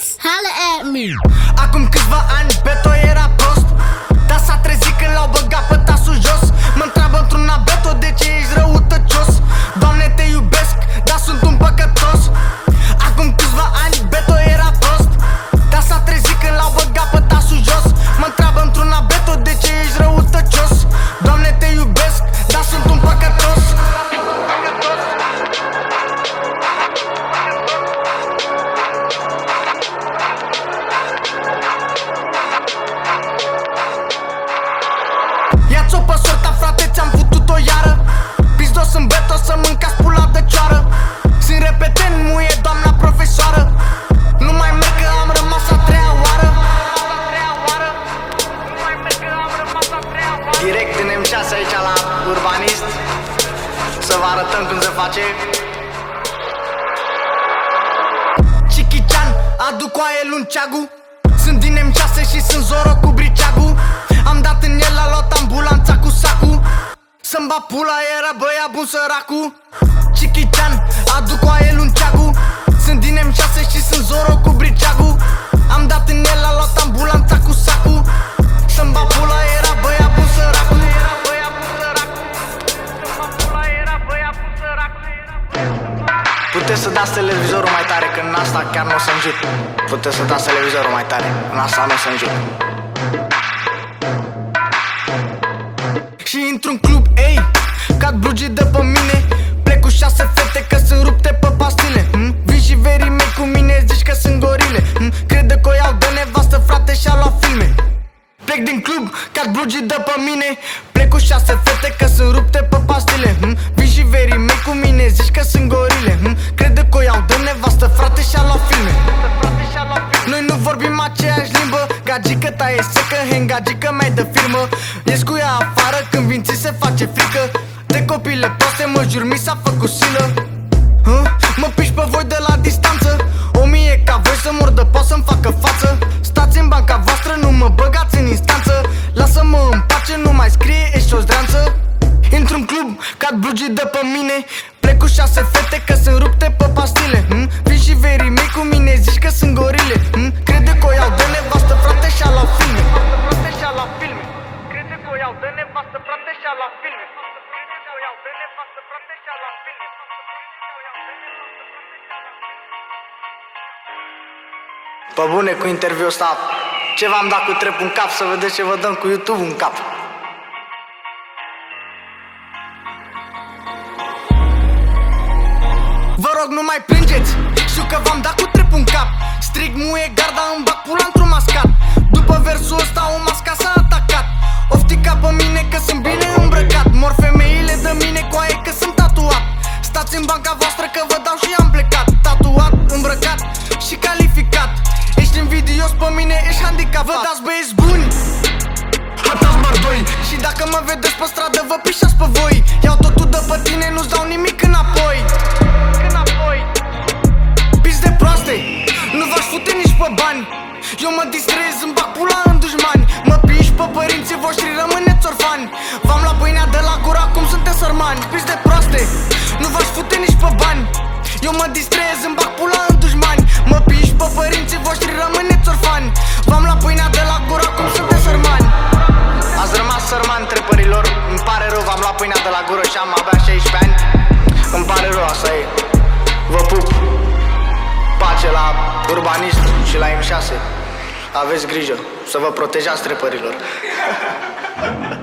Beats Holla at me. Acum câțiva ani Beto era prost. Dar s-a trezit când l-au băgat pe tasul jos. Mă întreabă într-una Beto de ce ești răutăcios? Ia-ți-o pe sorta, frate, ți-am putut-o iară. Pizdos în beto să mâncați pula de cioară. Sunt repetent, muie doamna profesoară. Nu mai merg că am rămas a treia oară. Direct din M6 aici la urbanist. Să vă arătăm cum se face. Chichichan, aduc oaie lunceagu. Sunt din M6 și sunt Zoro cu briceagu Am dat în el, a luat ambulanța cu sacu Să-mi bat pula, era băia bun săracu. Chichichan, aduc oaie lunceagu Sunt din M6 și sunt Zoro cu briceagu. Am dat în el, a luat ambulanța cu sacu Să-mi bat pula, era băia bun săracu. Era băia bun săracu. Să-mi bat pula, era băia bun săracu. Puteți să dați televizorul mai tare, că în asta chiar nu o să înjur Puteți să dați televizorul mai tare, în asta nu o să înjur Și intru în club, ei, cad blugi de pe mine Plec cu șase fete că sunt rupte pe pastile hm? Vin și verii mei cu mine, zici că sunt gorile hm? Crede că o iau de nevastă, frate, și-a luat filme Plec din club, cad blugi de pe mine Plec cu șase fete că sunt rupte pe pastile hm? Vin și verii mei cu mine, zici că sunt gorile hm? Crede că o iau de nevastă, frate, și-a luat filme Noi nu vorbim aceeași limbă Gagică ta e secă, hen, gagică mai de firmă Ies cu ea afară când vin ți se face frică. De copile proaste mă jur mi s-a făcut silă. Hă? Mă piși pe voi de la distanță. O mie ca voi să mor de pot să-mi facă față iau de nevastă, frate, și-a la filme. Crede că o iau de nevastă, frate, și-a la filme Pe bune cu interviul ăsta Ce v-am dat cu trep în cap Să vedeți ce vă dăm cu YouTube în cap? Vă rog nu mai plângeți Știu că v-am dat cu trep în cap. Strig muie garda îmi bag Stați în banca voastră că vă dau și am plecat. Tatuat, îmbrăcat și calificat. Ești invidios pe mine, ești handicapat. Vă dați băieți buni. Hatați mardoi. Și dacă mă vedeți pe stradă vă pișați pe voi. Iau totul de pe tine, nu-ți dau nimic înapoi. Înapoi. Pis de proaste, nu v-aș fute nici pe bani. Eu mă distrez, îmi bag pula în dușmani. Mă piși pe părinții voștri, rămâneți orfani. V-am luat pâinea de la gură, acum sunteți sărmani Pis de proaste, nu v-aș fute nici pe bani. Eu mă distrez, îmi bag pula în dușmani. Mă piși pe părinții voștri, rămâneți orfani. V-am luat pâinea de la gură, acum sunteți sărmani. Ați rămas sărman trepărilor Îmi pare rău, v-am luat pâinea de la gură și am abia 16 ani. Îmi pare rău, asta e. Vă pup. Pace la urbanist și la M6 Aveți grijă să vă protejați trepărilor